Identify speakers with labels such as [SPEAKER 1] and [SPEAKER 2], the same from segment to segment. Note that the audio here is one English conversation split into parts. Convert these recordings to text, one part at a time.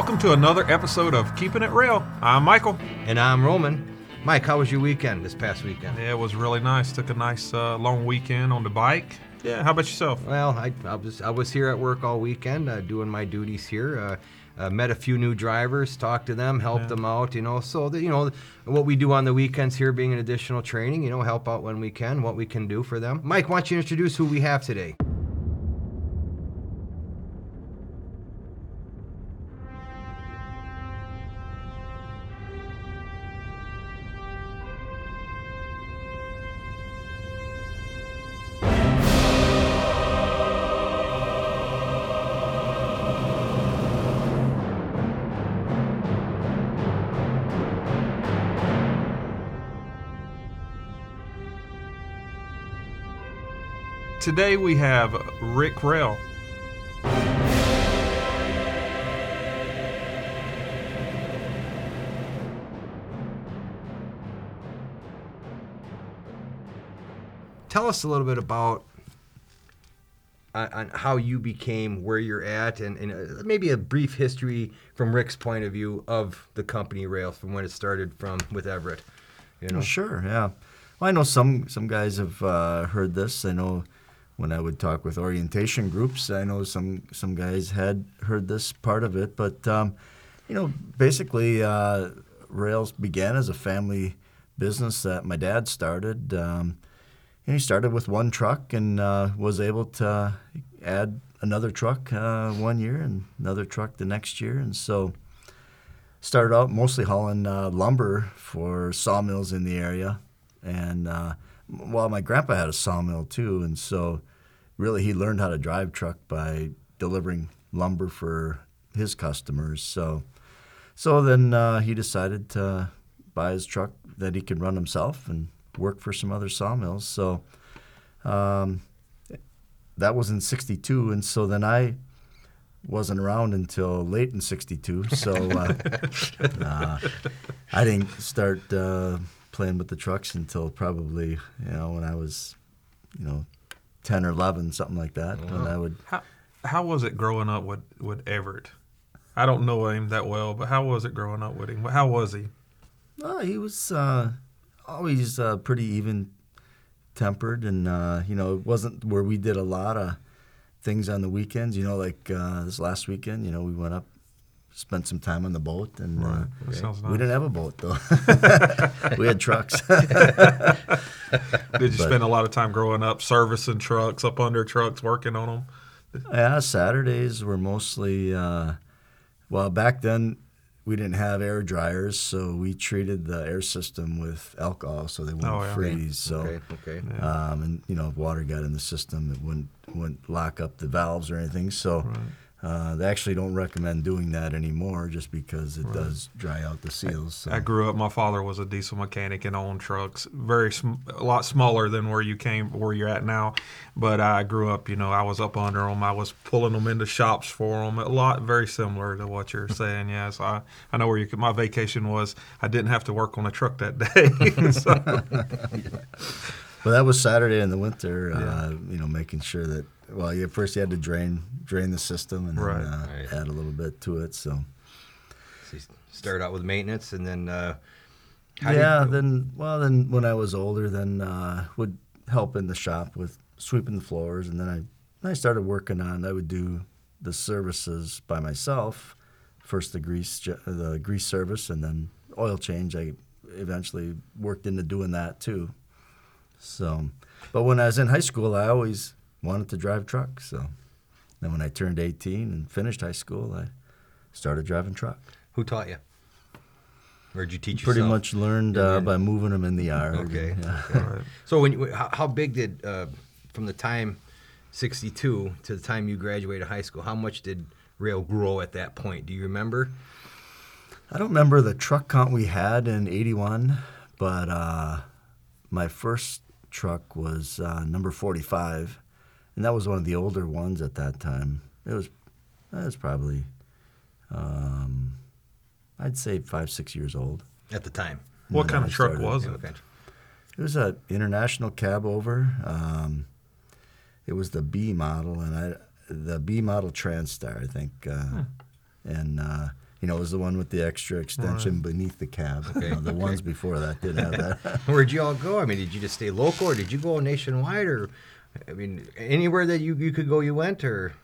[SPEAKER 1] Welcome to another episode of Keeping It Roehl. I'm Michael.
[SPEAKER 2] And I'm Roman. Mike, how was your weekend this past weekend?
[SPEAKER 1] Yeah, it was really nice. Took a nice uh, long weekend on the bike. Yeah, how about yourself?
[SPEAKER 2] Well, I, I was I was here at work all weekend uh, doing my duties here. Uh, uh, met a few new drivers, talked to them, helped
[SPEAKER 1] Yeah.
[SPEAKER 2] them out. You know, so that you know what we do on the weekends here, being an additional training. You know, help out when we can, what we can do for them. Mike, why don't you introduce who we have today?
[SPEAKER 1] Today we have Rick Roehl.
[SPEAKER 2] Tell us a little bit about on, on how you became where you're at, and, and uh, maybe a brief history from Rick's point of view of the company Roehl's from when it started from with Everett. You know,
[SPEAKER 3] sure, yeah. Well, I know some some guys have uh, heard this. I know when I would talk with orientation groups, I know some some guys had heard this part of it. But um, you know, basically, uh, Roehl's began as a family business that my dad started. Um, and he started with one truck and uh, was able to add another truck uh, one year and another truck the next year, and so started out mostly hauling uh, lumber for sawmills in the area. And uh, well, my grandpa had a sawmill too, and so really he learned how to drive truck by delivering lumber for his customers. So, so then uh, he decided to buy his truck that he could run himself and work for some other sawmills. So um, that was in '62, and so then I wasn't around until late in '62. So uh, uh, I didn't start uh, playing with the trucks until probably you know when I was you know 10 or 11, something like that. And I would
[SPEAKER 1] How, how was it growing up with, with Everett? I don't know him that well, but how was it growing up with him? How was he?
[SPEAKER 3] Oh, he was uh, always uh, pretty even tempered, and uh, you know, it wasn't where we did a lot of things on the weekends. You know, like uh, this last weekend, you know, we went up, spent some time on the boat, and uh,
[SPEAKER 1] That sounds nice.
[SPEAKER 3] we didn't have a boat though. we had trucks.
[SPEAKER 1] Did you spend a lot of time growing up servicing trucks, up under trucks, working on them?
[SPEAKER 3] yeah, Saturdays were mostly. Uh, well, back then we didn't have air dryers, so we treated the air system with alcohol so they wouldn't
[SPEAKER 1] Oh, yeah.
[SPEAKER 3] freeze. So.
[SPEAKER 2] okay, okay.
[SPEAKER 3] Um, and you know, if water got in the system, it wouldn't wouldn't lock up the valves or anything. So uh, they actually don't recommend doing that anymore, just because it does dry out the seals. So.
[SPEAKER 1] I grew up. My father was a diesel mechanic and owned trucks. Very sm- a lot smaller than where you came, where you're at now. But I grew up. You know, I was up under them. I was pulling them into shops for them. A lot very similar to what you're saying. Yeah, so I, I know where you. My vacation was. I didn't have to work on a truck that day. so,
[SPEAKER 3] But that was Saturday in the winter. Uh, you know, making sure that well, you, first you had to drain drain the system and then uh,
[SPEAKER 2] Right.
[SPEAKER 3] add a little bit to it. So
[SPEAKER 2] So you started out with maintenance, and then uh,
[SPEAKER 3] yeah,
[SPEAKER 2] you-
[SPEAKER 3] then well, then when I was older, then uh, would help in the shop with sweeping the floors, and then I I started working on. I would do the services by myself. First the grease the grease service, and then oil change. I eventually worked into doing that too. So, but when I was in high school, I always wanted to drive trucks. So, then when I turned 18 and finished high school, I started driving truck.
[SPEAKER 2] who taught you? Or did you teach
[SPEAKER 3] Pretty
[SPEAKER 2] yourself?
[SPEAKER 3] much learned uh, by moving them in the yard.
[SPEAKER 2] Okay.
[SPEAKER 3] Yeah.
[SPEAKER 1] Right.
[SPEAKER 2] So when you, how, how big did uh, from the time '62 to the time you graduated high school, how much did Roehl grow at that point? Do you remember?
[SPEAKER 3] I don't remember the truck count we had in '81, but uh, my first truck was uh, number 45, and that was one of the older ones at that time. It was, it was probably, um, I'd say five, six years old.
[SPEAKER 2] At the time.
[SPEAKER 1] What kind
[SPEAKER 3] I
[SPEAKER 1] of truck
[SPEAKER 3] started.
[SPEAKER 1] was it?
[SPEAKER 2] Okay.
[SPEAKER 3] It was an international cab over. Um, it was the B model, and I the B model Transtar, I think, uh, and uh, you know it was the one with the extra extension beneath the cab. You know, the
[SPEAKER 2] okay.
[SPEAKER 3] ones before that didn't have that.
[SPEAKER 2] Where'd you all go? I mean, did you just stay local, or did you go nationwide, or I mean, anywhere that you, you could go, you went, or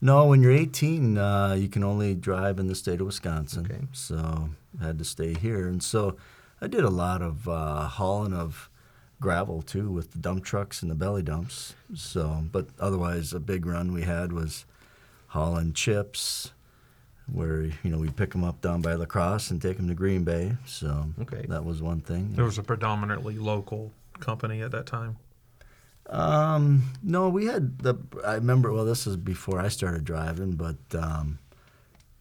[SPEAKER 3] no, when you're 18, uh, you can only drive in the state of Wisconsin.
[SPEAKER 2] Okay.
[SPEAKER 3] So I had to stay here, and so I did a lot of uh, hauling of gravel too with the dump trucks and the belly dumps. So, but otherwise, a big run we had was hauling chips, where you know we pick them up down by La Crosse and take them to Green Bay. So
[SPEAKER 2] Okay.
[SPEAKER 3] that was one thing.
[SPEAKER 1] There was a predominantly local company at that time.
[SPEAKER 3] Um, no, we had the. I remember. Well, this is before I started driving, but um,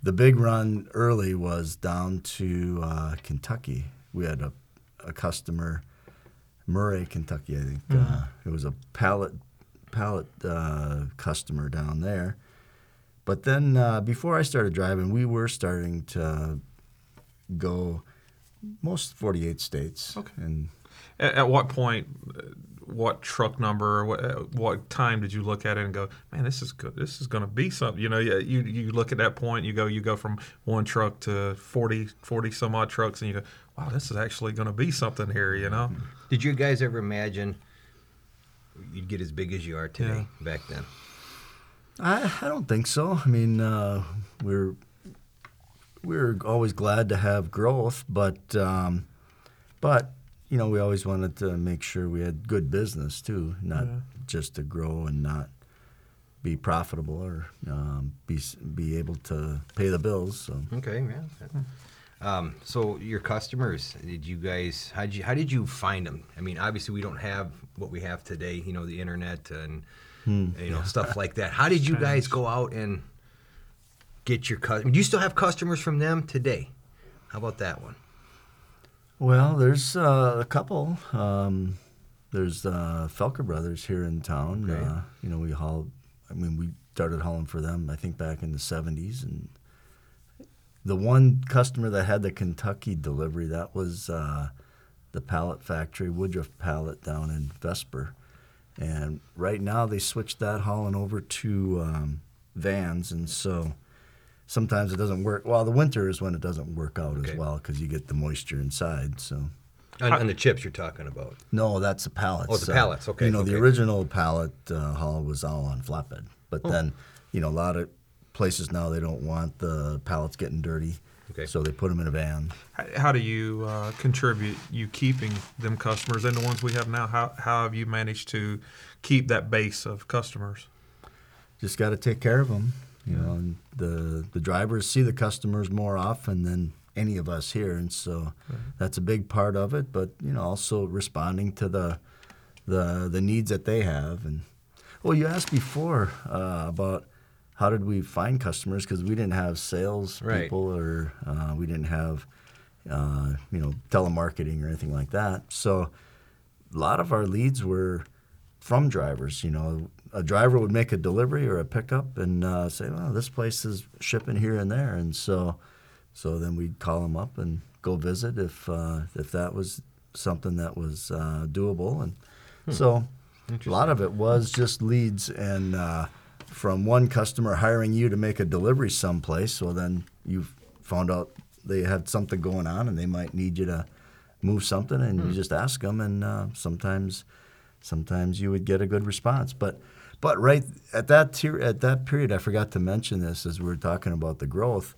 [SPEAKER 3] the big run early was down to uh, Kentucky. We had a, a customer, Murray, Kentucky. I think uh, it was a pallet pallet uh, customer down there. But then uh, before I started driving, we were starting to go most 48 states.
[SPEAKER 1] Okay.
[SPEAKER 3] And
[SPEAKER 1] At, at what point, uh, what truck number, what, uh, what time did you look at it and go, man, this is good. This is going to be something. You know, you, you you look at that point, you go, you go from one truck to 40, 40 some odd trucks, and you go, wow, this is actually going to be something here. You know,
[SPEAKER 2] did you guys ever imagine you'd get as big as you are today back then?
[SPEAKER 3] I, I don't think so. I mean, uh, we're we're always glad to have growth, but um, but you know we always wanted to make sure we had good business too, not
[SPEAKER 1] Yeah.
[SPEAKER 3] just to grow and not be profitable or um, be be able to pay the bills. So
[SPEAKER 2] Okay, yeah. Um, so your customers, did you guys? How did you? How did you find them? I mean, obviously we don't have what we have today. You know, the internet and you know stuff like that. How did you guys go out and get your customers? Do you still have customers from them today? How about that one?
[SPEAKER 3] Well, there's uh, a couple. Um, there's uh, Felker Brothers here in town.
[SPEAKER 2] Okay.
[SPEAKER 3] Uh, you know, we haul. I mean, we started hauling for them. I think back in the '70s, and the one customer that had the Kentucky delivery that was uh, the pallet factory, Woodruff Pallet down in Vesper. And right now they switched that hauling over to um, vans, and so sometimes it doesn't work. Well, the winter is when it doesn't work out
[SPEAKER 2] Okay.
[SPEAKER 3] as well because you get the moisture inside. So
[SPEAKER 2] On, on the chips you're talking about.
[SPEAKER 3] no, that's the pallets.
[SPEAKER 2] Oh, the pallets, okay,
[SPEAKER 3] You know,
[SPEAKER 2] okay.
[SPEAKER 3] the original pallet uh, haul was all on flatbed, but
[SPEAKER 2] Oh.
[SPEAKER 3] then you know a lot of places now they don't want the pallets getting dirty,
[SPEAKER 2] Okay.
[SPEAKER 3] so they put them in a van.
[SPEAKER 1] how, how do you uh, contribute you keeping them customers and the ones we have now? How how have you managed to keep that base of customers?
[SPEAKER 3] Just got to take care of them. You know, and the the drivers see the customers more often than any of us here, and so that's a big part of it. But you know, also responding to the the the needs that they have. And well, you asked before uh, about how did we find customers because we didn't have sales
[SPEAKER 2] Right.
[SPEAKER 3] people or uh, we didn't have uh, you know telemarketing or anything like that. So a lot of our leads were from drivers. You know, a driver would make a delivery or a pickup and uh, say, "Well, this place is shipping here and there," and so so then we'd call them up and go visit if uh, if that was something that was uh, doable, and so a lot of it was just leads and. Uh, from one customer hiring you to make a delivery someplace, so then you found out they had something going on and they might need you to move something, and you just ask them, and uh, sometimes, sometimes you would get a good response. But, but right at that tier, at that period, I forgot to mention this as we were talking about the growth.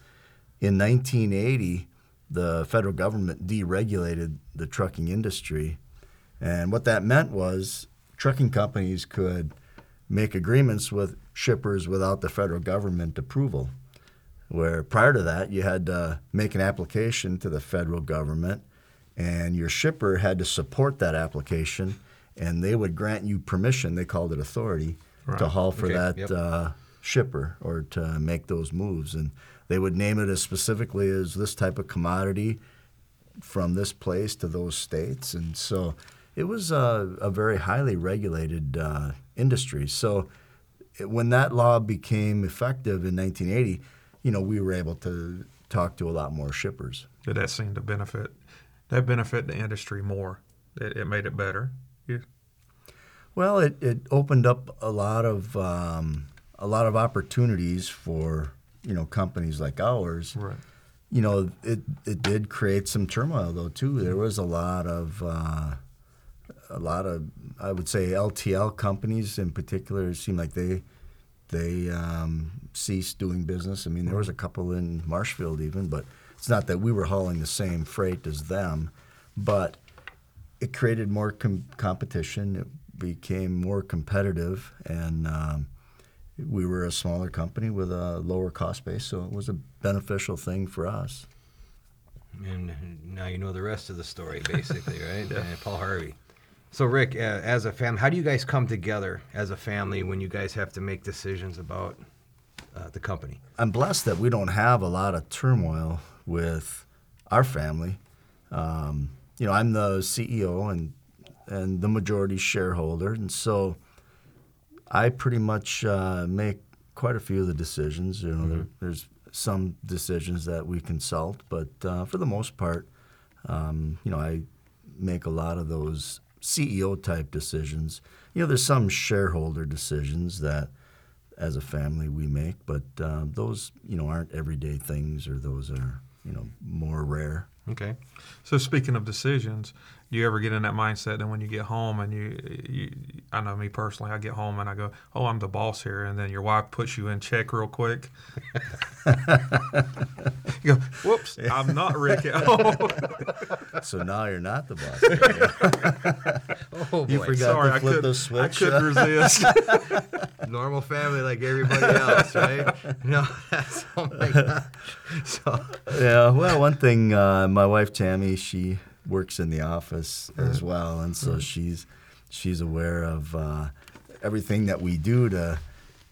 [SPEAKER 3] In 1980, the federal government deregulated the trucking industry, and what that meant was trucking companies could make agreements with shippers without the federal government approval. Where prior to that, you had to make an application to the federal government, and your shipper had to support that application, and they would grant you permission. They called it authority to haul for
[SPEAKER 2] Okay,
[SPEAKER 3] that
[SPEAKER 2] yep.
[SPEAKER 3] uh, shipper or to make those moves, and they would name it as specifically as this type of commodity from this place to those states, and so it was a, a very highly regulated uh, industry. So it, when that law became effective in 1980, you know, we were able to talk to a lot more shippers.
[SPEAKER 1] Did that seem to benefit? That benefit the industry more. It, it made it better.
[SPEAKER 3] Well, it, it opened up a lot of um, a lot of opportunities for you know companies like ours.
[SPEAKER 1] Right.
[SPEAKER 3] You know, it it did create some turmoil though too. There was a lot of uh, a lot of I would say LTL companies in particular. It seemed like they they um, ceased doing business. I mean, there was a couple in Marshfield even, but it's not that we were hauling the same freight as them, but it created more com- competition. It became more competitive, and um, we were a smaller company with a lower cost base, so it was a beneficial thing for us.
[SPEAKER 2] And now you know the rest of the story, basically, right? Uh, Paul Harvey. So, Rick, uh, as a family, how do you guys come together as a family when you guys have to make decisions about uh, the company?
[SPEAKER 3] I'm blessed that we don't have a lot of turmoil with our family. Um, you know, I'm the CEO and and the majority shareholder, and so I pretty much uh, make quite a few of the decisions. You know, there, there's some decisions that we consult, but uh, for the most part, um, you know, I make a lot of those CEO type decisions. You know, there's some shareholder decisions that, as a family, we make, but uh, those you know aren't everyday things, or those are you know more rare.
[SPEAKER 2] Okay.
[SPEAKER 1] So speaking of decisions, do you ever get in that mindset that when you get home and you, you, I know me personally, I get home and I go, oh, I'm the boss here, and then your wife puts you in check real quick. you go, whoops, I'm not Rick at home.
[SPEAKER 3] So now you're not the boss.
[SPEAKER 2] Oh,
[SPEAKER 3] You
[SPEAKER 2] boy.
[SPEAKER 3] forgot
[SPEAKER 1] Sorry,
[SPEAKER 3] to
[SPEAKER 1] I
[SPEAKER 3] flip
[SPEAKER 1] could,
[SPEAKER 3] the
[SPEAKER 1] I
[SPEAKER 3] switch.
[SPEAKER 1] couldn't resist.
[SPEAKER 2] Normal family like everybody else, right? No, that's, oh my God. So,
[SPEAKER 3] yeah. Well, one thing, uh, my wife Tammy, she works in the office as well, and so she's she's aware of uh, everything that we do to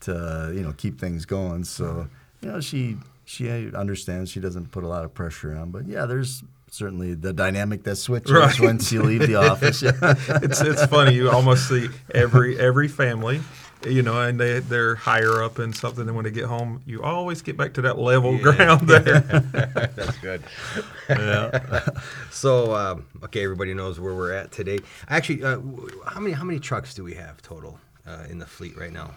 [SPEAKER 3] to you know keep things going. So you know she she understands. She doesn't put a lot of pressure on, but yeah, there's certainly the dynamic that switches
[SPEAKER 1] Right.
[SPEAKER 3] once you leave the office.
[SPEAKER 1] it's it's funny. You almost see every every family, you know, and they they're higher up in something, and when they get home, you always get back to that level
[SPEAKER 2] Yeah.
[SPEAKER 1] ground there.
[SPEAKER 2] That's good. Yeah. so, um, okay, everybody knows where we're at today. Actually, uh, how many how many trucks do we have total uh, in the fleet right now?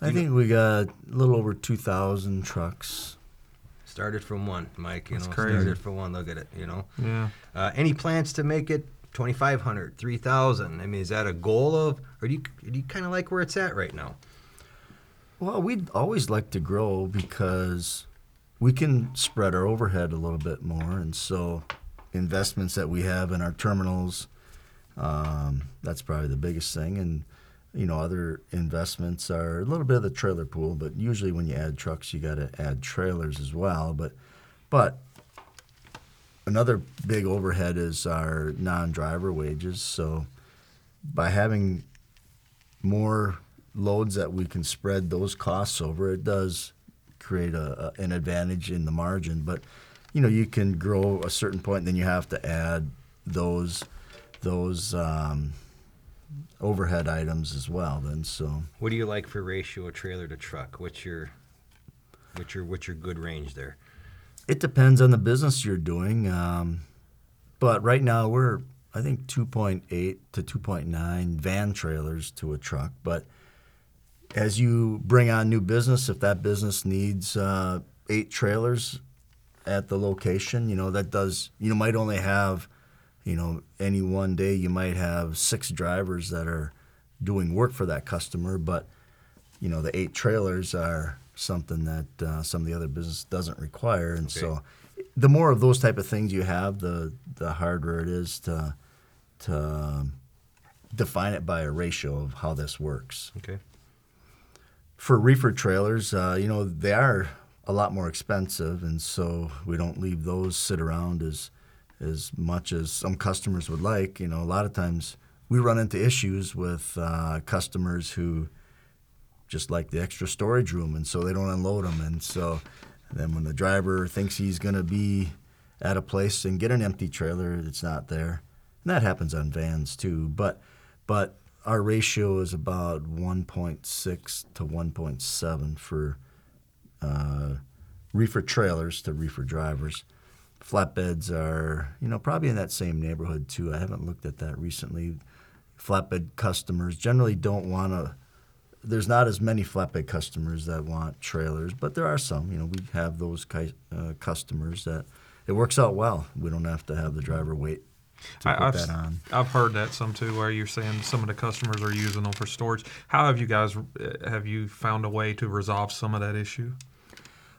[SPEAKER 3] I think we got a little over two thousand trucks.
[SPEAKER 2] Started from one, Mike. You
[SPEAKER 1] That's
[SPEAKER 2] know,
[SPEAKER 1] crazy.
[SPEAKER 2] started from one. Look at it. You know,
[SPEAKER 1] yeah.
[SPEAKER 2] uh, any plans to make it 2,500, 3,000? I mean, is that a goal of, or do you do you kind of like where it's at right now?
[SPEAKER 3] Well, we'd always like to grow because we can spread our overhead a little bit more, and so investments that we have in our terminals, um, that's probably the biggest thing. And you know, other investments are a little bit of the trailer pool, but usually when you add trucks, you got to add trailers as well. But, but another big overhead is our non-driver wages. So by having more loads that we can spread those costs over, it does create a, a, an advantage in the margin. But you know, you can grow a certain point, then you have to add those those um, overhead items as well. Then so
[SPEAKER 2] What do you like for ratio trailer to truck? What's your what's your what's your good range there?
[SPEAKER 3] it depends on the business you're doing. Um, but right now we're I think 2.8 to 2.9 van trailers to a truck. But as you bring on new business, if that business needs uh, eight trailers at the location, you know that does you might only have, you know, any one day you might have six drivers that are doing work for that customer, but you know the eight trailers are something that uh, some of the other business doesn't require, and so the more of those type of things you have, the the harder it is to to um, define it by a ratio of how this works.
[SPEAKER 2] Okay.
[SPEAKER 3] For reefer trailers, uh, you know they are a lot more expensive, and so we don't leave those sit around as as much as some customers would like. You know, a lot of times we run into issues with uh, customers who just like the extra storage room, and so they don't unload them. And so then when the driver thinks he's going to be at a place and get an empty trailer, it's not there. And that happens on vans too. But but our ratio is about 1.6 to 1.7 for uh, reefer trailers to reefer drivers. Flatbeds are, you know, probably in that same neighborhood too. I haven't looked at that recently. Flatbed customers generally don't want to. There's not as many flatbed customers that want trailers, but there are some. You know, we have those ki- uh, customers that it works out well. We don't have to have the driver wait to put
[SPEAKER 1] I, I've,
[SPEAKER 3] that on.
[SPEAKER 1] I've heard that some too, where you're saying some of the customers are using them for storage. How have you guys uh, have you found a way to resolve some of that issue?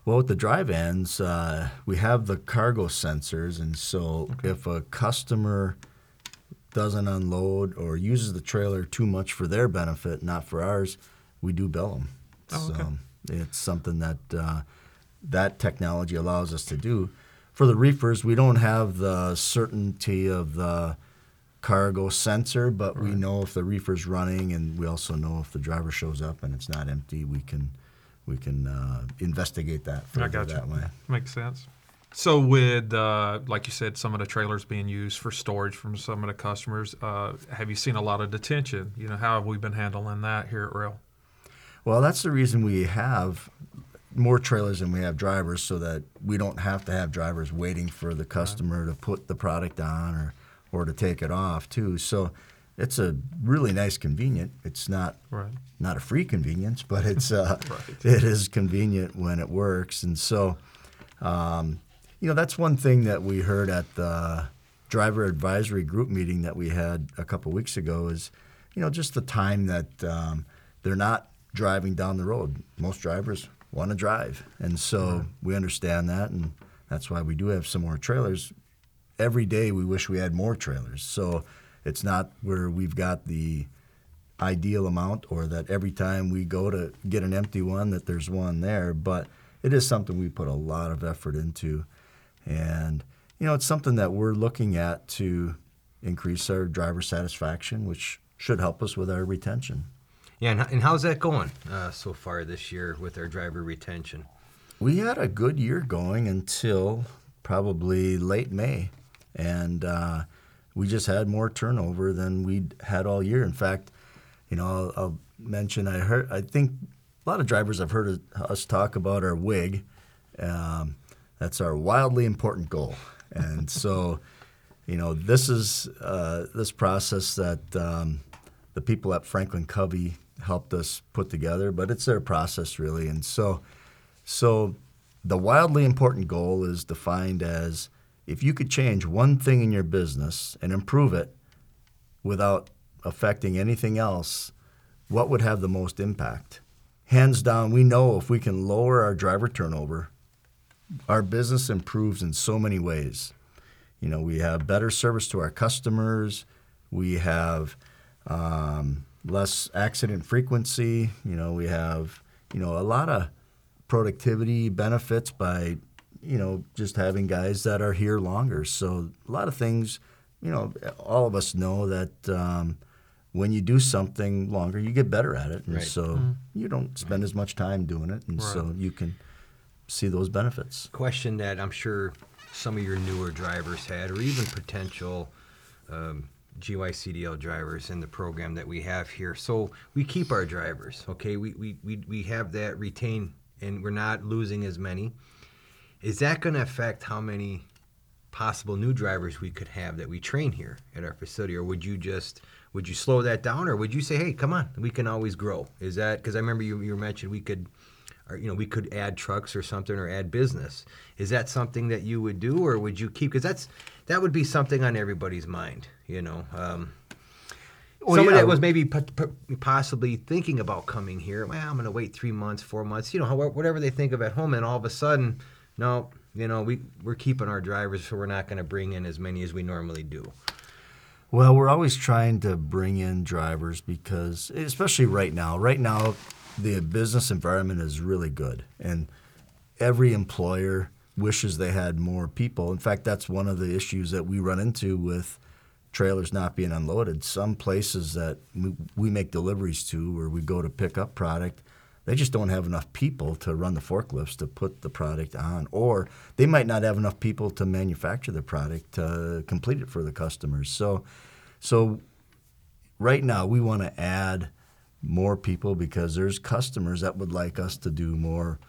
[SPEAKER 3] Well, with the dry vans, uh, we have the cargo sensors, and so if a customer doesn't unload or uses the trailer too much for their benefit, not for ours, we do bill them.
[SPEAKER 1] Oh, okay.
[SPEAKER 3] So it's something that uh, that technology allows us to do. For the reefers, we don't have the certainty of the cargo sensor, but we know if the reefer's running, and we also know if the driver shows up and it's not empty, we can we can uh, investigate that
[SPEAKER 1] I
[SPEAKER 3] further
[SPEAKER 1] got you.
[SPEAKER 3] that way.
[SPEAKER 1] Makes sense. So, with uh, like you said, some of the trailers being used for storage from some of the customers, uh, have you seen a lot of detention? You know, how have we been handling that here at Roehl?
[SPEAKER 3] Well, that's the reason we have more trailers than we have drivers, so that we don't have to have drivers waiting for the customer to put the product on or or to take it off too. So it's a really nice convenient. It's not
[SPEAKER 1] Right.
[SPEAKER 3] not a free convenience, but it's uh,
[SPEAKER 1] Right.
[SPEAKER 3] it is convenient when it works. And so, um, you know, that's one thing that we heard at the driver advisory group meeting that we had a couple weeks ago is, you know, just the time that um, they're not driving down the road. Most drivers want to drive, and so we understand that, and that's why we do have some more trailers. Every day, we wish we had more trailers. So it's not where we've got the ideal amount or that every time we go to get an empty one that there's one there but it is something we put a lot of effort into and you know it's something that we're looking at to increase our driver satisfaction which should help us with our retention
[SPEAKER 2] Yeah, and, and how's that going uh, so far this year with our driver retention?
[SPEAKER 3] we had a good year going until probably late May, and uh, we just had more turnover than we'd had all year. In fact, you know, I'll, I'll mention I heard I think a lot of drivers have heard us talk about our WIG. Um, that's our wildly important goal, and so you know this is uh, this process that um, the people at Franklin Covey helped us put together, but it's their process really, and so. So, the wildly important goal is defined as if you could change one thing in your business and improve it without affecting anything else, what would have the most impact? Hands down, we know if we can lower our driver turnover, our business improves in so many ways. You know, we have better service to our customers, we have um, less accident frequency, you know, we have, you know, a lot of productivity benefits by you know just having guys that are here longer. So a lot of things you know all of us know that um, when you do something longer you get better at it. And
[SPEAKER 2] Right.
[SPEAKER 3] so you don't spend as much time doing it. And so you can see those benefits
[SPEAKER 2] Question that I'm sure some of your newer drivers had, or even potential um, GYCDL drivers in the program that we have here. So we keep our drivers, okay? We, we, we, we have that retain, and we're not losing as many. Is that going to affect how many possible new drivers we could have that we train here at our facility, or would you just would you slow that down, or would you say, hey, come on, we can always grow? Is that because I remember you, you mentioned we could, or you know, we could add trucks or something, or add business. Is that something that you would do, or would you keep? Because that's that would be something on everybody's mind, you know. Um,
[SPEAKER 3] Well,
[SPEAKER 2] Someone
[SPEAKER 3] yeah.
[SPEAKER 2] that was maybe po- po- possibly thinking about coming here. Well, I'm going to wait three months, four months, you know, however, whatever they think of at home, and all of a sudden, no, you know, we we're keeping our drivers, so we're not going to bring in as many as we normally do.
[SPEAKER 3] Well, we're always trying to bring in drivers because, especially right now, right now, the business environment is really good, and every employer wishes they had more people. In fact, that's one of the issues that we run into with trailers not being unloaded. Some places that we, make deliveries to, where we go to pick up product, they just don't have enough people to run the forklifts to put the product on, or they might not have enough people to manufacture the product to complete it for the customers. So, so right now we want to add more people because there's customers that would like us to do more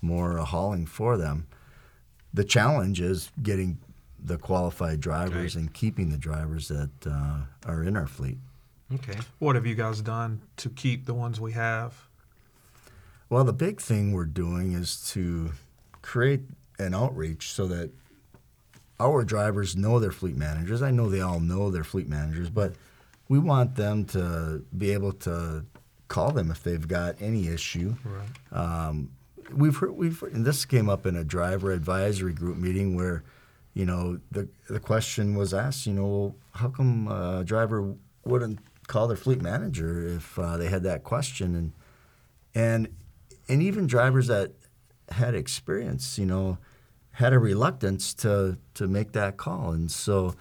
[SPEAKER 3] more hauling for them. The challenge is getting the qualified drivers
[SPEAKER 2] Right.
[SPEAKER 3] and keeping the drivers that uh, are in our fleet.
[SPEAKER 2] Okay.
[SPEAKER 1] What have you guys done to keep the ones we have?
[SPEAKER 3] Well, the big thing we're doing is to create an outreach so that our drivers know their fleet managers. I know they all know their fleet managers, but we want them to be able to call them if they've got any issue.
[SPEAKER 1] Right.
[SPEAKER 3] Um, we've heard, we've and this came up in a driver advisory group meeting where, you know, the the question was asked, you know, how come a driver wouldn't call their fleet manager if uh, they had that question and and and even drivers that had experience, you know, had a reluctance to to make that call, and so,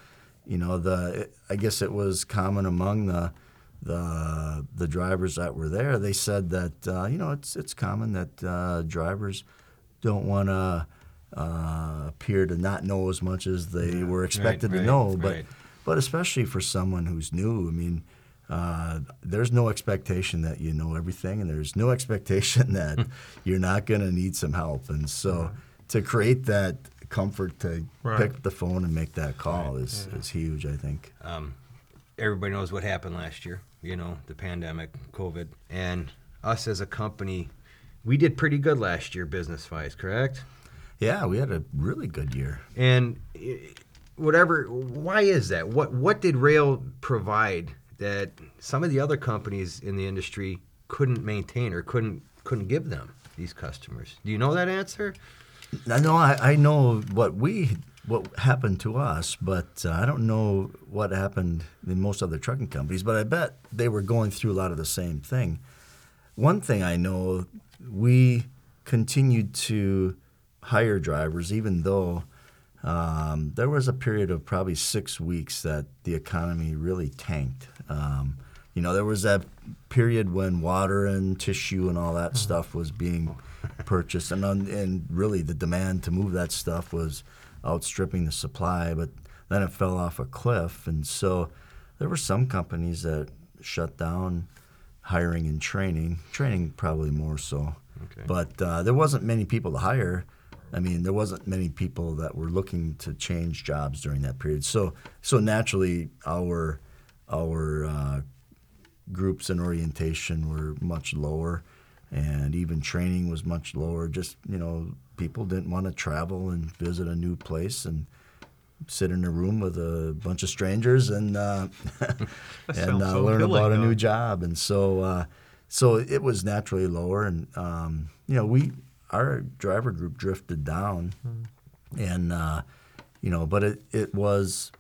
[SPEAKER 3] you know, the I guess it was common among the the the drivers that were there. They said that uh, you know it's it's common that uh, drivers don't want to uh, appear to not know as much as they were expected
[SPEAKER 2] right,
[SPEAKER 3] to know, but
[SPEAKER 2] right.
[SPEAKER 3] but especially for someone who's new, I mean, uh, there's no expectation that you know everything, and there's no expectation that you're not going to need some help. And so, to create that comfort to
[SPEAKER 1] Right.
[SPEAKER 3] pick up the phone and make that call
[SPEAKER 2] Right,
[SPEAKER 3] is, is huge, I think.
[SPEAKER 2] Um, everybody knows what happened last year. You know, the pandemic, COVID, and us as a company, we did pretty good last year, business wise. Correct?
[SPEAKER 3] Yeah, we had a really good year.
[SPEAKER 2] And eh, whatever, why is that? What what did Roehl provide that some of the other companies in the industry couldn't maintain or couldn't couldn't give them these customers? Do you know that answer?
[SPEAKER 3] I know I, I know what we what happened to us, but uh, I don't know what happened in most other trucking companies. But I bet they were going through a lot of the same thing. One thing I know, we continued to hire drivers, even though um, there was a period of probably six weeks that the economy really tanked. Um, you know, there was that period when water and tissue and all that stuff was being purchased, and and really the demand to move that stuff was outstripping the supply. But then it fell off a cliff, and so there were some companies that shut down hiring and training. Training probably more so,
[SPEAKER 2] Okay.
[SPEAKER 3] but uh, there wasn't many people to hire. I mean, there wasn't many people that were looking to change jobs during that period. So, so naturally, our our uh, groups and orientation were much lower, and even training was much lower. Just you know, people didn't want to travel and visit a new place and sit in a room with a bunch of strangers and uh, and uh,
[SPEAKER 1] so
[SPEAKER 3] learn about a new job. And so, uh, so it was naturally lower. And um, you know, we our driver group drifted down, and uh, you know, but it it was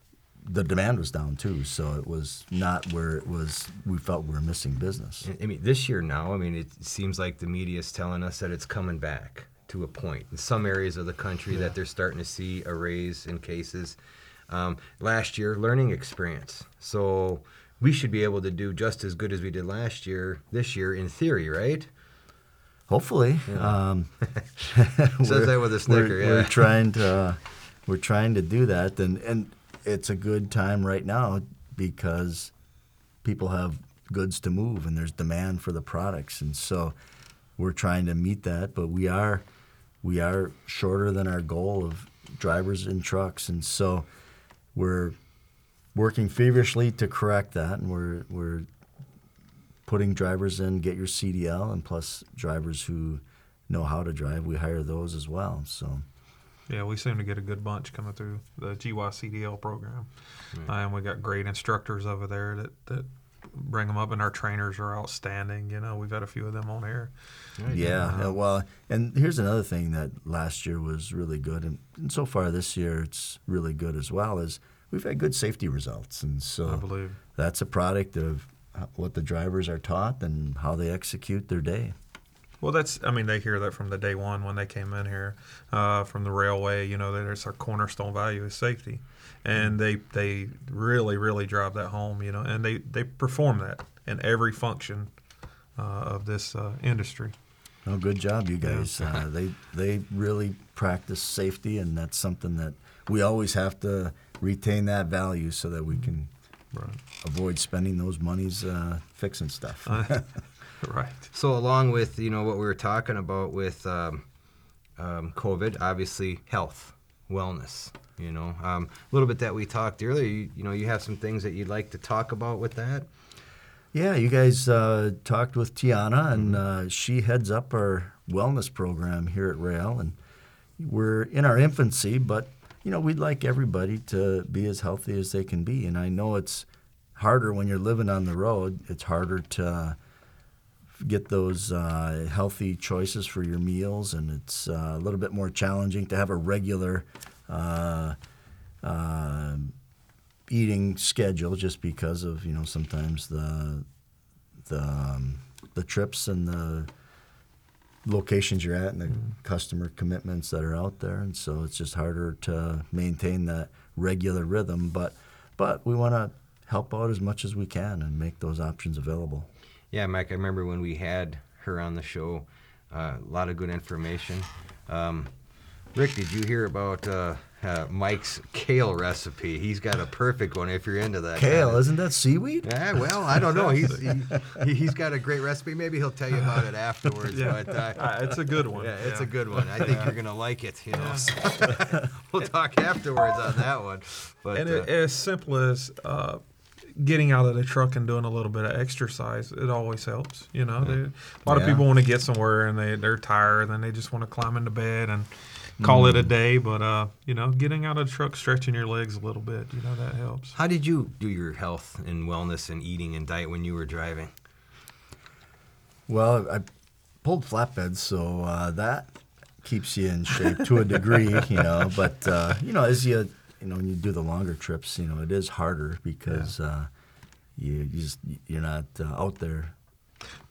[SPEAKER 3] the demand was down too. So it was not where it was. We felt we were missing business.
[SPEAKER 2] I mean, this year now, I mean, it seems like the media is telling us that it's coming back to a point in some areas of the country that they're starting to see a raise in cases. Um, last year, learning experience. So we should be able to do just as good as we did last year, this year, in theory, right?
[SPEAKER 3] Hopefully, um,
[SPEAKER 2] Says
[SPEAKER 3] we're-
[SPEAKER 2] that with a snicker,
[SPEAKER 3] We're,
[SPEAKER 2] yeah.
[SPEAKER 3] we're trying to uh, we're trying to do that, and and it's a good time right now because people have goods to move and there's demand for the products, and so we're trying to meet that. But we are we are shorter than our goal of drivers and trucks, and so we're working feverishly to correct that, and we're we're putting drivers in, get your CDL, and plus drivers who know how to drive. We hire those as well. So
[SPEAKER 1] Yeah, we seem to get a good bunch coming through the GYCDL program, uh, and we got great instructors over there that, that bring them up, and our trainers are outstanding. You know, we've had a few of them on here.
[SPEAKER 3] yeah, yeah, well, and here's another thing that last year was really good, and, and so far this year it's really good as well. Is we've had good safety results, and so
[SPEAKER 1] I believe.
[SPEAKER 3] that's a product of what the drivers are taught and how they execute their day.
[SPEAKER 1] Well, that's, I mean, they hear that from the day one when they came in here uh, from the railway, you know, that it's our cornerstone value is safety. And they, they really, really drive that home, you know, and they, they perform that in every function uh, of this uh, industry.
[SPEAKER 3] Oh, good job, you guys. Uh, they they really practice safety, and that's something that we always have to retain that value so that we can
[SPEAKER 1] Right.
[SPEAKER 3] avoid spending those monies uh, fixing stuff.
[SPEAKER 1] right.
[SPEAKER 2] So along with you know what we were talking about with um, um, COVID, obviously health, wellness. You know, um, a little bit that we talked earlier. You, you know, you have some things that you'd like to talk about with that.
[SPEAKER 3] Yeah, you guys uh, talked with Tiana, and uh, she heads up our wellness program here at Roehl, and we're in our infancy, but you know we'd like everybody to be as healthy as they can be, and I know it's harder when you're living on the road. It's harder to uh, get those uh, healthy choices for your meals, and it's uh, a little bit more challenging to have a regular. Uh, uh, eating schedule just because of you know sometimes the the um, the trips and the locations you're at and the customer commitments that are out there and so it's just harder to maintain that regular rhythm but but we want to help out as much as we can and make those options available
[SPEAKER 2] Yeah, Mike. I remember when we had her on the show. Uh, a lot of good information. Um, Rick, did you hear about uh, uh, Mike's kale recipe? He's got a perfect one if you're into that.
[SPEAKER 3] kale
[SPEAKER 2] kinda-
[SPEAKER 3] isn't that seaweed
[SPEAKER 2] Yeah, well, I don't know. He's he, he's got a great recipe. Maybe he'll tell you about it afterwards.
[SPEAKER 1] Yeah.
[SPEAKER 2] But uh,
[SPEAKER 1] Uh, it's a good one.
[SPEAKER 2] yeah, it's a good one. I think you're gonna like it. You know, so we'll talk afterwards on that one. But
[SPEAKER 1] And
[SPEAKER 2] uh,
[SPEAKER 1] it, as simple as uh, getting out of the truck and doing a little bit of exercise, it always helps. You know, they, a lot of people want to get somewhere and they they're tired and they just want to climb into bed and call it a day. But uh, you know, getting out of the truck, stretching your legs a little bit, you know, that helps.
[SPEAKER 2] how did you do your health and wellness and eating and diet when you were driving?
[SPEAKER 3] Well, I pulled flatbeds, so uh, that keeps you in shape to a degree, you know. But uh, you know, as you you know, when you do the longer trips, you know, it is harder because uh, you, you just you're not uh, out there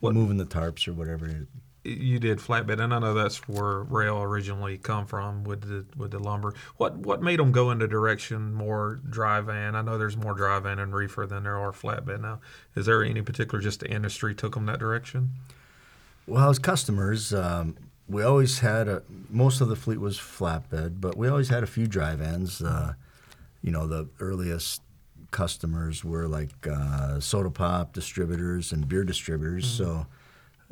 [SPEAKER 1] What-
[SPEAKER 3] moving the tarps or whatever.
[SPEAKER 1] You did flatbed, and I know that's where Roehl originally come from with the with the lumber. What what made them go in the direction more dry van? I know there's more dry van and reefer than there are flatbed now. Is there any particular just the industry took them that direction?
[SPEAKER 3] Well, as customers, um, we always had a most of the fleet was flatbed, but we always had a few dry vans. Uh, you know, the earliest customers were like uh, soda pop distributors and beer distributors. So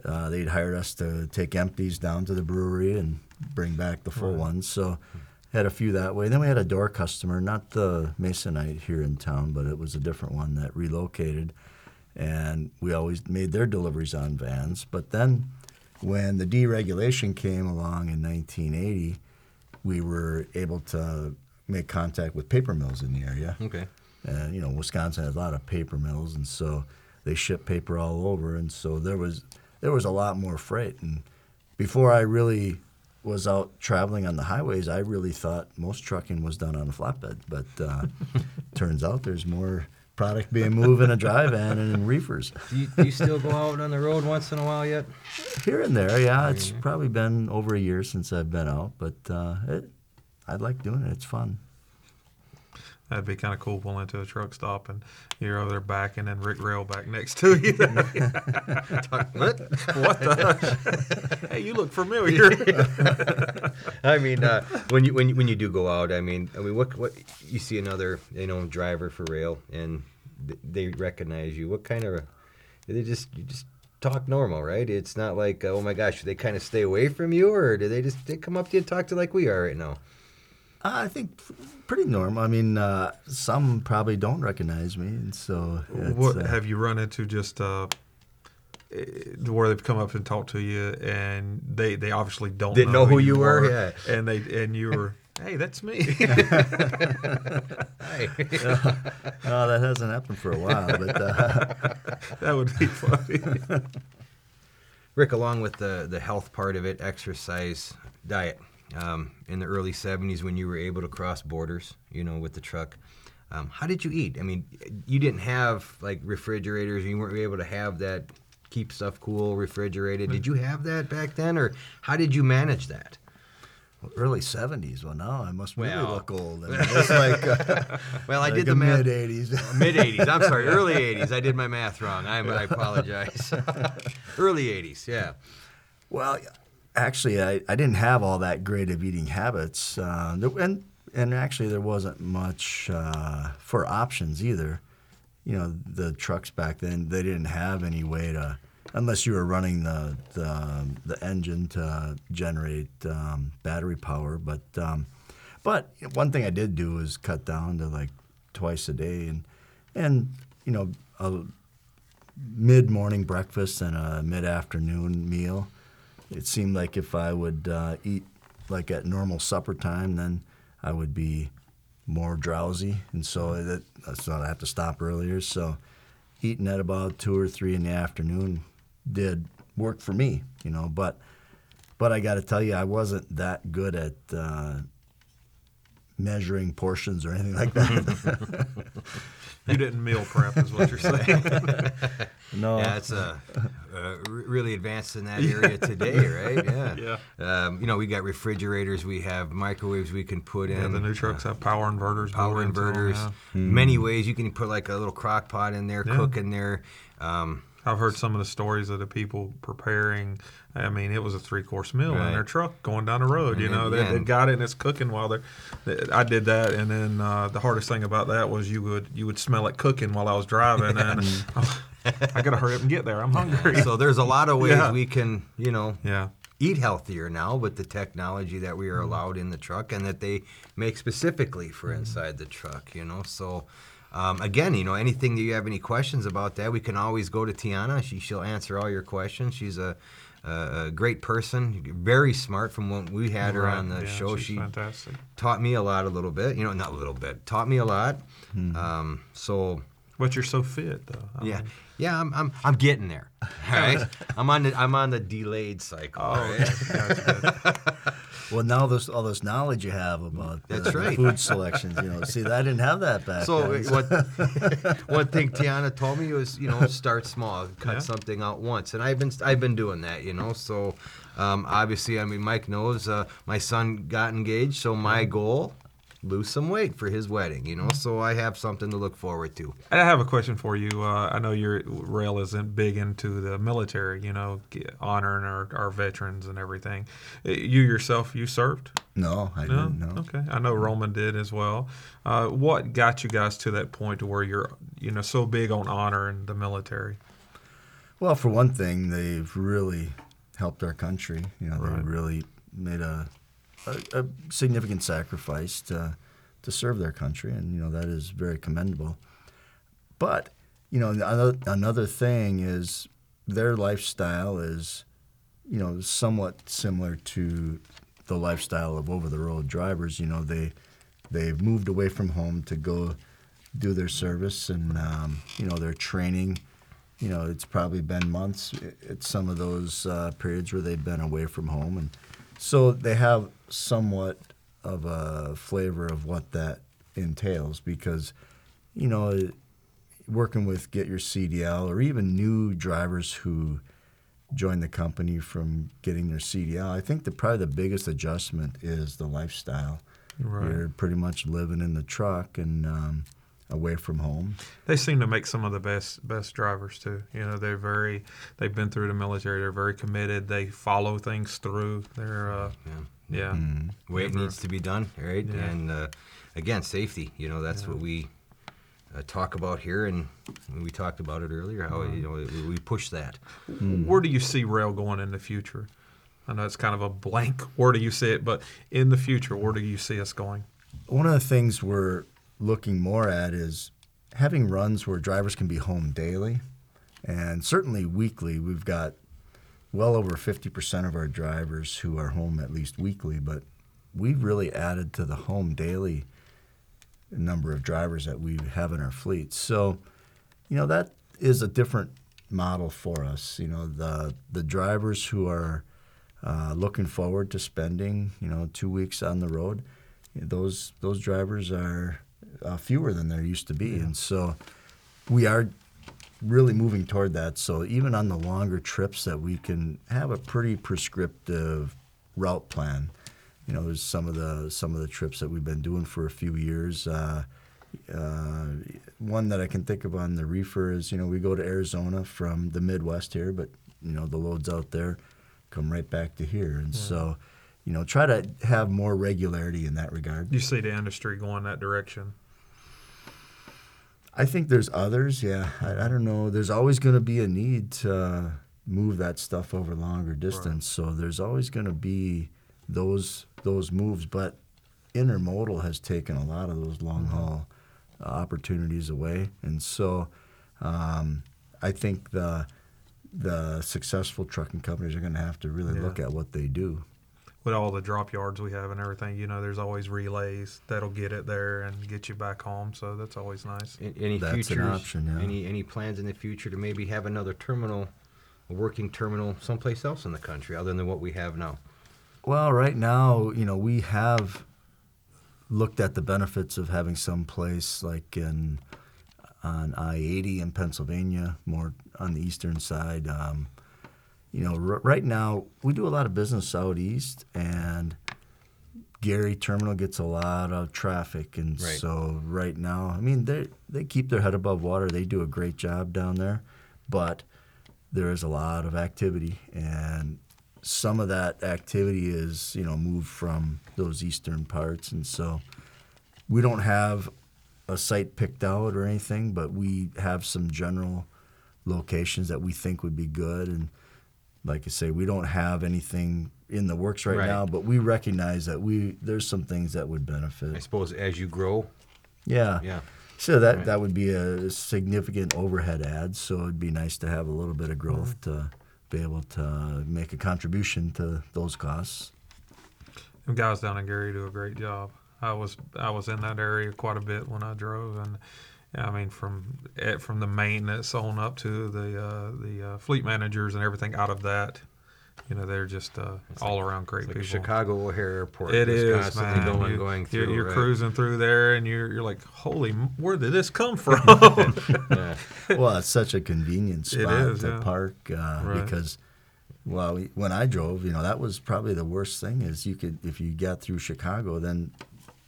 [SPEAKER 3] uh, they'd hired us to take empties down to the brewery and bring back the full
[SPEAKER 1] Right.
[SPEAKER 3] ones. So had a few that way. Then we had a door customer, not the Masonite here in town, but it was a different one that relocated, and we always made their deliveries on vans. But then when the deregulation came along in 1980, we were able to make contact with paper mills in the area.
[SPEAKER 2] Okay.
[SPEAKER 3] And you know, Wisconsin has a lot of paper mills, and so they ship paper all over, and so there was there was a lot more freight. And before I really was out traveling on the highways, I really thought most trucking was done on a flatbed, but uh, turns out there's more product being moved in a dry van and in reefers.
[SPEAKER 2] Do you, do you still go out on the road once in a while yet?
[SPEAKER 3] Here and there, yeah. It's probably been over a year since I've been out, but uh, it, I like doing it. It's fun.
[SPEAKER 1] That'd be kind of cool pulling into a truck stop and you're over there backing and Rick Roehl back next to you.
[SPEAKER 2] what?
[SPEAKER 1] what the? hey, you look familiar.
[SPEAKER 2] I mean, uh, when you when you, when you do go out, I mean, I mean, what what you see another you know driver for Roehl and th- they recognize you. What kind of they just you just talk normal, right? It's not like oh my gosh, they kind of stay away from you, or do they just they come up to you and talk to you like we are right now?
[SPEAKER 3] I think pretty normal. I mean, uh, some probably don't recognize me, and so
[SPEAKER 1] what
[SPEAKER 3] uh,
[SPEAKER 1] have you run into just uh, eh, where they've come up and talked to you and they, they obviously don't
[SPEAKER 2] Didn't know who you were, yeah.
[SPEAKER 1] and they and you were hey that's me
[SPEAKER 2] Hi.
[SPEAKER 3] oh, that hasn't happened for a while, but uh,
[SPEAKER 1] that would be funny
[SPEAKER 2] Rick, along with the the health part of it, exercise, diet. Um, in the early '70s, when you were able to cross borders, you know, with the truck, um, how did you eat? I mean, you didn't have like refrigerators. You weren't able to have that keep stuff cool, refrigerated. Did you have that back then, or how did you manage that?
[SPEAKER 3] early 70s. Well, now I must really
[SPEAKER 2] Well.
[SPEAKER 3] look old. I mean, it's like, uh,
[SPEAKER 2] Well, I
[SPEAKER 3] like
[SPEAKER 2] did the math.
[SPEAKER 3] mid 80s.
[SPEAKER 2] Mid 80s. I'm sorry, early 80s. I did my math wrong. I, I apologize. early 80s, yeah.
[SPEAKER 3] Well, actually, I, I didn't have all that great of eating habits, uh, and and actually there wasn't much uh, for options either. You know, the trucks back then they didn't have any way to, unless you were running the the, the engine to generate um, battery power. But um, but one thing I did do was cut down to like twice a day, and and you know a mid morning breakfast and a mid afternoon meal it seemed like if I would uh, eat like at normal supper time, then I would be more drowsy, and so that so I have to stop earlier. So eating at about two or three in the afternoon did work for me, you know. But but I got to tell you, I wasn't that good at uh, measuring portions or anything like that.
[SPEAKER 1] You didn't meal prep, is what you're saying.
[SPEAKER 3] no,
[SPEAKER 2] Yeah, it's uh, uh, really advanced in that area today, right? Yeah.
[SPEAKER 1] Yeah.
[SPEAKER 2] Um, you know, we got refrigerators, we have microwaves we can put in.
[SPEAKER 1] yeah, the new trucks have power inverters.
[SPEAKER 2] power
[SPEAKER 1] built into 'em,
[SPEAKER 2] inverters.
[SPEAKER 1] yeah.
[SPEAKER 2] Many ways you can put like a little crock pot in there,
[SPEAKER 1] Yeah.
[SPEAKER 2] cook in there. Um,
[SPEAKER 1] I've heard some of the stories of the people preparing. I mean, it was a three course meal
[SPEAKER 2] Right.
[SPEAKER 1] in their truck going down the road. you
[SPEAKER 2] And
[SPEAKER 1] know, they, they got it and it's cooking while they're. they- I did that, and then uh, the hardest thing about that was you would you would smell it cooking while I was driving, and I gotta hurry up and get there. I'm hungry.
[SPEAKER 2] so there's a lot of ways
[SPEAKER 1] Yeah.
[SPEAKER 2] we can, you know,
[SPEAKER 1] yeah,
[SPEAKER 2] eat healthier now with the technology that we are
[SPEAKER 1] Mm-hmm.
[SPEAKER 2] allowed in the truck and that they make specifically for
[SPEAKER 1] Mm-hmm.
[SPEAKER 2] inside the truck, you know. So um, again, you know, anything that you have any questions about that, we can always go to Tiana. She she'll answer all your questions. She's a a a great person, very smart. From when we had her on the
[SPEAKER 1] yeah,
[SPEAKER 2] show,
[SPEAKER 1] she's
[SPEAKER 2] she
[SPEAKER 1] fantastic.
[SPEAKER 2] taught me a lot, a little bit. You know, not a little bit, taught me a lot.
[SPEAKER 1] Hmm.
[SPEAKER 2] Um, so
[SPEAKER 1] But you're so fit, though. I
[SPEAKER 2] yeah,
[SPEAKER 1] mean,
[SPEAKER 2] yeah, I'm, I'm I'm getting there. All right, I'm on the I'm on the delayed cycle.
[SPEAKER 1] Oh,
[SPEAKER 2] all right?
[SPEAKER 1] okay.
[SPEAKER 3] Well now this all this knowledge you have about the,
[SPEAKER 2] That's
[SPEAKER 3] the
[SPEAKER 2] right.
[SPEAKER 3] food selections, you know. See, I didn't have that back
[SPEAKER 2] So
[SPEAKER 3] then.
[SPEAKER 2] what one thing Tiana told me was, you know, start small, cut
[SPEAKER 1] Yeah.
[SPEAKER 2] something out once, and I've been I've been doing that, you know. So um, obviously, I mean, Mike knows uh, my son got engaged, so my goal lose some weight for his wedding, you know. So I have something to look forward to.
[SPEAKER 1] I have a question for you. Uh, I know your Roehl isn't big into the military, you know, honoring our, our veterans and everything. Uh, You yourself, you served?
[SPEAKER 3] no, I
[SPEAKER 1] No?
[SPEAKER 3] didn't know.
[SPEAKER 1] Okay. I know Roman did as well. Uh, what got you guys to that point to where you're, you know, so big on honoring the military?
[SPEAKER 3] Well, for one thing, they've really helped our country. You know,
[SPEAKER 1] Right.
[SPEAKER 3] they really made a, a, a significant sacrifice to to serve their country, and you know that is very commendable. But you know, another, another thing is their lifestyle is, you know, somewhat similar to the lifestyle of over-the-road drivers. You know, they they've moved away from home to go do their service, and um, you know, their training you know, it's probably been months at some of those uh, periods where they've been away from home, and so they have somewhat of a flavor of what that entails. Because, you know, working with Get Your CDL or even new drivers who join the company from getting their CDL, I think the probably the biggest adjustment is the lifestyle.
[SPEAKER 1] Right.
[SPEAKER 3] You're pretty much living in the truck and um, away from home.
[SPEAKER 1] They seem to make some of the best best drivers too. You know, they're very they've been through the military. They're very committed. They follow things through. They're uh, yeah. yeah. Mm-hmm.
[SPEAKER 2] Way it needs to be done, right?
[SPEAKER 1] Yeah.
[SPEAKER 2] And uh, again, safety. You know, that's what we uh, talk about here, and we talked about it earlier. How you know we- we push that.
[SPEAKER 1] Where do you see Roehl going in the future? I know it's kind of a blank. Where do you see it? But in the future, where do you see us going?
[SPEAKER 3] One of the things we're looking more at is having runs where drivers can be home daily and certainly weekly. We've got well over 50% of our drivers who are home at least weekly, but we've really added to the home daily number of drivers that we have in our fleet. So, you know, that is a different model for us. You know, the the drivers who are uh, looking forward to spending, you know, two weeks on the road, those those drivers are uh, fewer than there used to be, and so we are really moving toward that. So even on the longer trips, that we can have a pretty prescriptive route plan. You know, there's some of the some of the trips that we've been doing for a few years. Uh, uh, one that I can think of on the reefer is, you know, we go to Arizona from the Midwest here, but you know the loads out there come right back to here, and so you know try to have more regularity in that regard.
[SPEAKER 1] You see the industry going that direction.
[SPEAKER 3] I think there's others. Yeah, I, I don't know. There's always going to be a need to move that stuff over longer distance. So there's always going to be those those moves. But intermodal has taken a lot of those long haul uh, opportunities away, and so um, I think the the successful trucking companies are going to have to really
[SPEAKER 1] Yeah.
[SPEAKER 3] look at what they do.
[SPEAKER 1] With all the drop yards we have and everything, you know, there's always relays that'll get it there and get you back home. So that's always nice.
[SPEAKER 2] A- Any
[SPEAKER 3] That's an
[SPEAKER 2] futures?
[SPEAKER 3] option, yeah.
[SPEAKER 2] Any any plans in the future to maybe have another terminal, a working terminal, someplace else in the country other than what we have now?
[SPEAKER 3] Well, right now, you know, we have looked at the benefits of having some place like in on I-80 in Pennsylvania, more on the eastern side. Um, you know, r- right now we do a lot of business out east, and Gary Terminal gets a lot of traffic, and
[SPEAKER 2] Right.
[SPEAKER 3] so right now, I mean, they they keep their head above water. They do a great job down there, but there is a lot of activity, and some of that activity is you know moved from those eastern parts, and so we don't have a site picked out or anything, but we have some general locations that we think would be good. And like I say, we don't have anything in the works right,
[SPEAKER 2] Right.
[SPEAKER 3] now, but we recognize that we there's some things that would benefit.
[SPEAKER 2] I suppose as you grow,
[SPEAKER 3] Yeah.
[SPEAKER 2] yeah.
[SPEAKER 3] So that
[SPEAKER 2] Right.
[SPEAKER 3] that would be a significant overhead add. So it'd be nice to have a little bit of growth mm-hmm. to be able to make a contribution to those costs.
[SPEAKER 1] The guys down in Gary do a great job. I was I was in that area quite a bit when I drove, and yeah, I mean from eh, from the maintenance on up to the uh, the uh, fleet managers and everything out of that, you know, they're just uh, all around great
[SPEAKER 2] It's like. Chicago O'Hare Airport.
[SPEAKER 1] It
[SPEAKER 2] just
[SPEAKER 1] is,
[SPEAKER 2] constantly
[SPEAKER 1] man.
[SPEAKER 2] going,
[SPEAKER 1] you,
[SPEAKER 2] going
[SPEAKER 1] you're,
[SPEAKER 2] through.
[SPEAKER 1] you're
[SPEAKER 2] right?
[SPEAKER 1] cruising through there, and you're you're like, holy, where did this come from?
[SPEAKER 2] Yeah.
[SPEAKER 3] well, it's such a convenient spot
[SPEAKER 1] is,
[SPEAKER 3] to
[SPEAKER 1] yeah.
[SPEAKER 3] park uh,
[SPEAKER 1] Right.
[SPEAKER 3] because, well, when I drove, you know, that was probably the worst thing is you could if you got through Chicago, then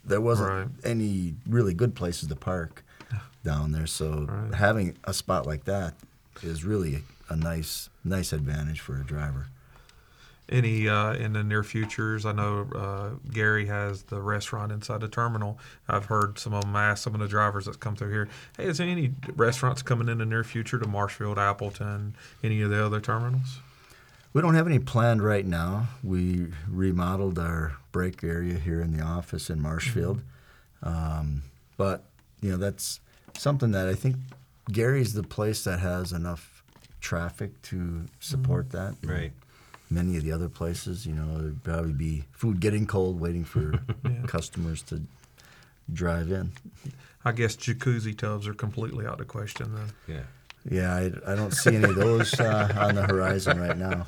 [SPEAKER 3] there wasn't
[SPEAKER 1] Right.
[SPEAKER 3] any really good places to park down there. So
[SPEAKER 1] Right.
[SPEAKER 3] having a spot like that is really a nice nice advantage for a driver.
[SPEAKER 1] Any uh, in the near futures? I know uh, Gary has the restaurant inside the terminal. I've heard some of them ask some of the drivers that come through here, "Hey, is there any restaurants coming in the near future to Marshfield, Appleton, any of the other terminals?"
[SPEAKER 3] We don't have any planned right now. We remodeled our break area here in the office in Marshfield, um, but you know that's something that I think Gary's the place that has enough traffic to support mm-hmm. that.
[SPEAKER 2] Right.
[SPEAKER 3] Many of the other places, you know, there'd probably be food getting cold, waiting for customers to drive in.
[SPEAKER 1] I guess jacuzzi tubs are completely out of the question then.
[SPEAKER 2] Yeah.
[SPEAKER 3] Yeah, I, I don't see any of those uh, on the horizon right now.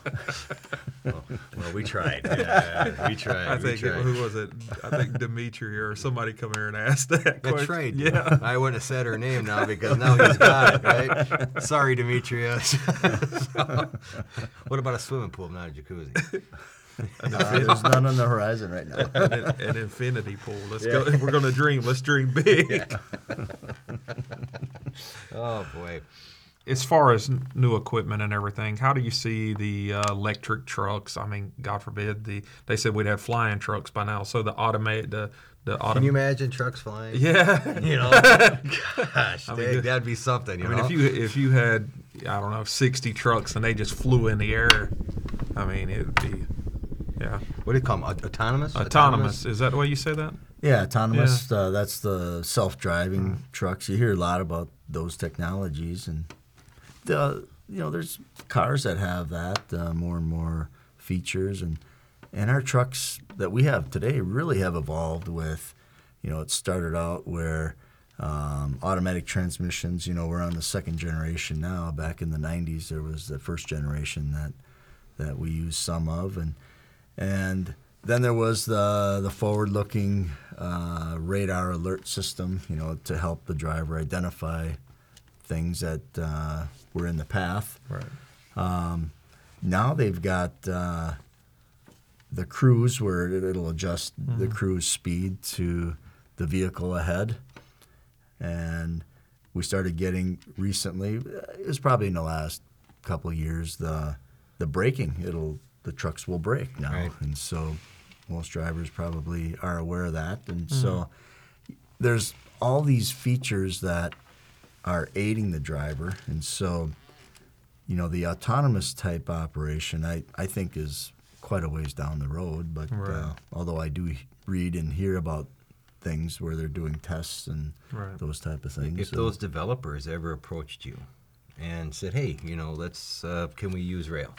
[SPEAKER 2] Well, well, we tried. Yeah, we tried.
[SPEAKER 1] I
[SPEAKER 2] we
[SPEAKER 1] think
[SPEAKER 2] tried.
[SPEAKER 1] who was it? I think Dimitri or somebody come here and asked that.
[SPEAKER 2] That's
[SPEAKER 1] question.
[SPEAKER 2] right.
[SPEAKER 1] Yeah.
[SPEAKER 2] I wouldn't have said her name now because now he's got it, right? Sorry, Demetrius. So, what about a swimming pool, not a jacuzzi?
[SPEAKER 3] Uh, there's none on the horizon right now.
[SPEAKER 1] an, an infinity pool. Let's go. If we're gonna dream, let's dream big.
[SPEAKER 2] Oh boy.
[SPEAKER 1] As far as new equipment and everything, how do you see the uh, electric trucks? I mean, God forbid the they said we'd have flying trucks by now. So the automate the the
[SPEAKER 2] Can you imagine trucks flying?
[SPEAKER 1] yeah.
[SPEAKER 2] You know, gosh,
[SPEAKER 1] I mean,
[SPEAKER 2] dang, that'd be something. You
[SPEAKER 1] I mean, if you if you had I don't know sixty trucks and they just flew in the air, I mean it'd be yeah
[SPEAKER 2] what do you call them? Aut- Autonomous?
[SPEAKER 1] autonomous. Is that the way you say that?
[SPEAKER 3] Yeah, autonomous. Uh, that's the self-driving trucks. You hear a lot about those technologies, and the you know there's cars that have that uh, more and more features, and and our trucks that we have today really have evolved with, you know, it started out where um, automatic transmissions. You know, we're on the second generation now. Back in the '90s, there was the first generation that that we use some of, and and then there was the the forward-looking uh, radar alert system, you know, to help the driver identify things that uh, were in the path.
[SPEAKER 1] Right.
[SPEAKER 3] Um, now they've got uh, the cruise where it- it'll adjust the cruise speed to the vehicle ahead. And we started getting recently, it was probably in the last couple of years, the the braking. It'll the trucks will brake now,
[SPEAKER 2] Right.
[SPEAKER 3] and so most drivers probably are aware of that. And so there's all these features that are aiding the driver, and so you know the autonomous type operation I, I think is quite a ways down the road but uh, although I do read and hear about things where they're doing tests and
[SPEAKER 1] Right.
[SPEAKER 3] those type of things
[SPEAKER 2] If
[SPEAKER 3] so-
[SPEAKER 2] those developers ever approached you and said, "Hey, you know, let's uh, can we use Roehl,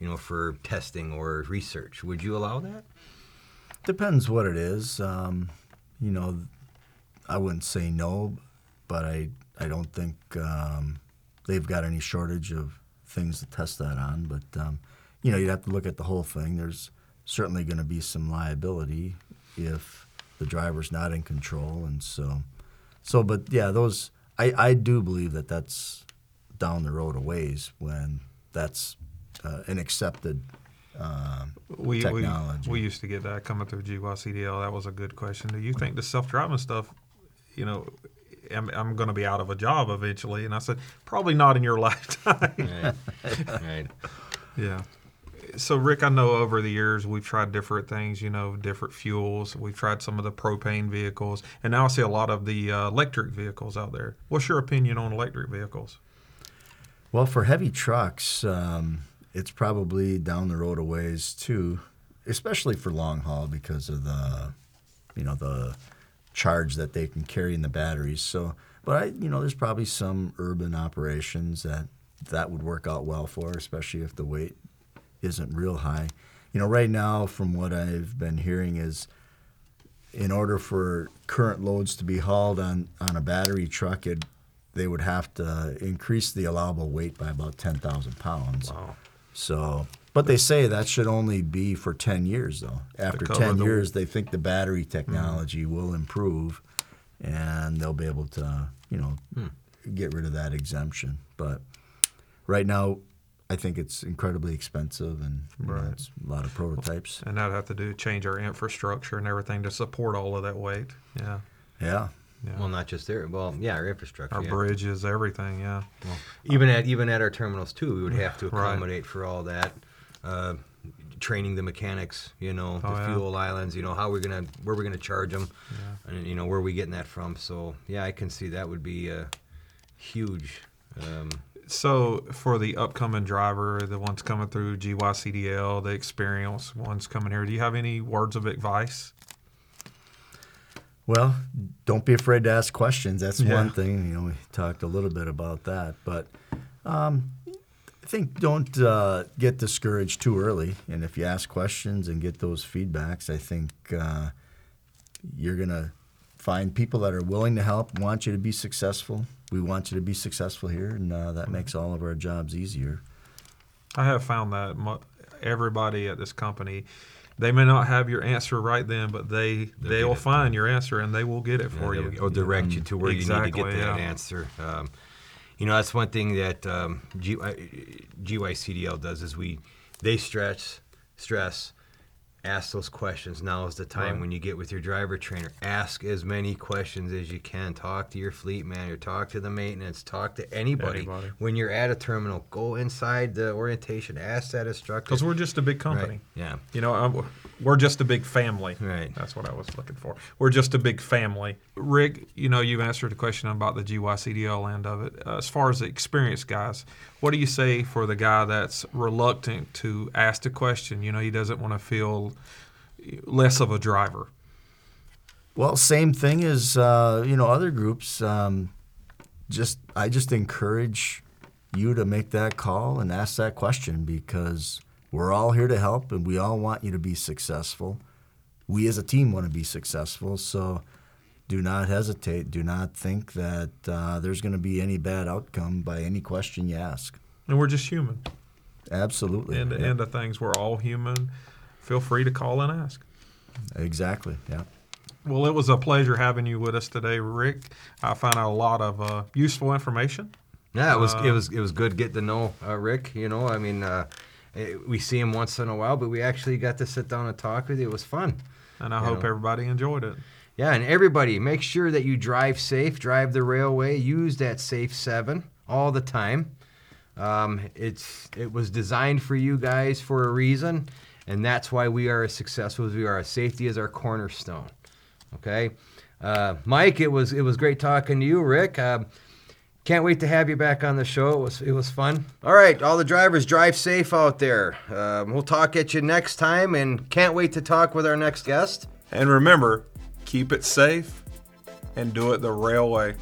[SPEAKER 2] you know, for testing or research?" Would you allow that?
[SPEAKER 3] depends what it is um, you know I wouldn't say no but I I don't think um, they've got any shortage of things to test that on but um, you know you'd have to look at the whole thing there's certainly going to be some liability if the driver's not in control and so so but yeah those I, I do believe that that's down the road a ways when that's uh, an accepted um,
[SPEAKER 1] We, we we used to get that coming through GYCDL. That was a good question. Do you think the self driving stuff, you know, I'm, I'm going to be out of a job eventually? And I said, probably not in your lifetime.
[SPEAKER 2] Right. right.
[SPEAKER 1] Yeah. So, Rick, I know over the years we've tried different things, you know, different fuels. We've tried some of the propane vehicles, and now I see a lot of the uh, electric vehicles out there. What's your opinion on electric vehicles?
[SPEAKER 3] Well, for heavy trucks, um, it's probably down the road a ways too, especially for long haul because of the, you know, the charge that they can carry in the batteries. So, but I, you know, there's probably some urban operations that that would work out well for, especially if the weight isn't real high. You know, right now, from what I've been hearing, is in order for current loads to be hauled on, on a battery truck, it, they would have to increase the allowable weight by about 10,000 pounds.
[SPEAKER 1] Wow.
[SPEAKER 3] So, but they say that should only be for 10 years, though. After 10
[SPEAKER 1] the-
[SPEAKER 3] years, they think the battery mm-hmm. technology will improve and they'll be able to, you know, hmm. get rid of that exemption. But right now, I think it's incredibly expensive and you know, it's a lot of prototypes.
[SPEAKER 1] And that'd have to do change our infrastructure and everything to support all of that weight. Yeah.
[SPEAKER 3] Yeah.
[SPEAKER 1] Yeah.
[SPEAKER 2] Well, not just there. Well, yeah, our infrastructure.
[SPEAKER 1] our
[SPEAKER 2] yeah.
[SPEAKER 1] bridges, everything. Yeah.
[SPEAKER 2] Even at even at our terminals too, we would have to
[SPEAKER 1] Right.
[SPEAKER 2] accommodate for all that. Uh, training the mechanics, you know,
[SPEAKER 1] Oh,
[SPEAKER 2] the
[SPEAKER 1] yeah.
[SPEAKER 2] fuel islands, you know, how we're gonna where we're gonna charge them, and you know where are we getting that from. So yeah, I can see that would be a huge. Um,
[SPEAKER 1] So for the upcoming driver, the ones coming through GYCDL, the experienced ones coming here, do you have any words of advice?
[SPEAKER 3] Well, don't be afraid to ask questions. That's
[SPEAKER 1] Yeah.
[SPEAKER 3] one thing. You know, we talked a little bit about that, but um, I think don't uh, get discouraged too early. And if you ask questions and get those feedbacks, I think uh, you're gonna find people that are willing to help, want you to be successful. We want you to be successful here, and uh, that makes all of our jobs easier.
[SPEAKER 1] I have found that everybody at this company, they may not have your answer right then, but they they'll
[SPEAKER 2] get it.
[SPEAKER 1] fill your answer and they will get it for you.
[SPEAKER 2] Or direct you to where you need to get that answer. Um, you know, that's one thing that um, G- uh, GYCDL does is we they stress stress ask those questions. Now is the time
[SPEAKER 1] Right.
[SPEAKER 2] when you get with your driver trainer. Ask as many questions as you can. Talk to your fleet manager. Talk to the maintenance. Talk to anybody.
[SPEAKER 1] Anybody.
[SPEAKER 2] When you're at a terminal, go inside the orientation. Ask that instructor.
[SPEAKER 1] Because we're just a big company.
[SPEAKER 2] Right. Yeah.
[SPEAKER 1] You know, I'm, we're just a big family.
[SPEAKER 2] Right.
[SPEAKER 1] That's what I was looking for. We're just a big family. Rick, you know, you've answered a question about the GYCDL end of it. Uh, as far as the experienced guys, what do you say for the guy that's reluctant to ask the question? You know, he doesn't want to feel less of a driver.
[SPEAKER 3] Well, same thing as uh, you know other groups. Um, just I just encourage you to make that call and ask that question because we're all here to help and we all want you to be successful. We as a team want to be successful, so do not hesitate. Do not think that uh, there's going to be any bad outcome by any question you ask.
[SPEAKER 1] And we're just human.
[SPEAKER 3] Absolutely.
[SPEAKER 1] And the
[SPEAKER 3] Yeah.
[SPEAKER 1] end of things, we're all human. Feel free to call and ask.
[SPEAKER 3] Exactly. Yeah.
[SPEAKER 1] Well, it was a pleasure having you with us today, Rick. I found out a lot of uh, useful information.
[SPEAKER 2] Yeah, it was it was it was good getting to know uh, Rick. You know, I mean, uh, eh, we see him once in a while, but we actually got to sit down and talk with you. It was fun.
[SPEAKER 1] And I hope
[SPEAKER 2] know.
[SPEAKER 1] everybody enjoyed it.
[SPEAKER 2] Yeah, and everybody, make sure that you drive safe, drive the Roehl way, use that Safe Seven all the time. Um, it's it was designed for you guys for a reason, and that's why we are as successful as we are. Safety is our cornerstone. Okay, uh, Mike, it was it was great talking to you, Rick. Um, can't wait to have you back on the show. It was it was fun. All right, all the drivers, drive safe out there. Um, we'll talk at you next time, and can't wait to talk with our next guest.
[SPEAKER 4] And remember, keep it safe and do it the Roehl way.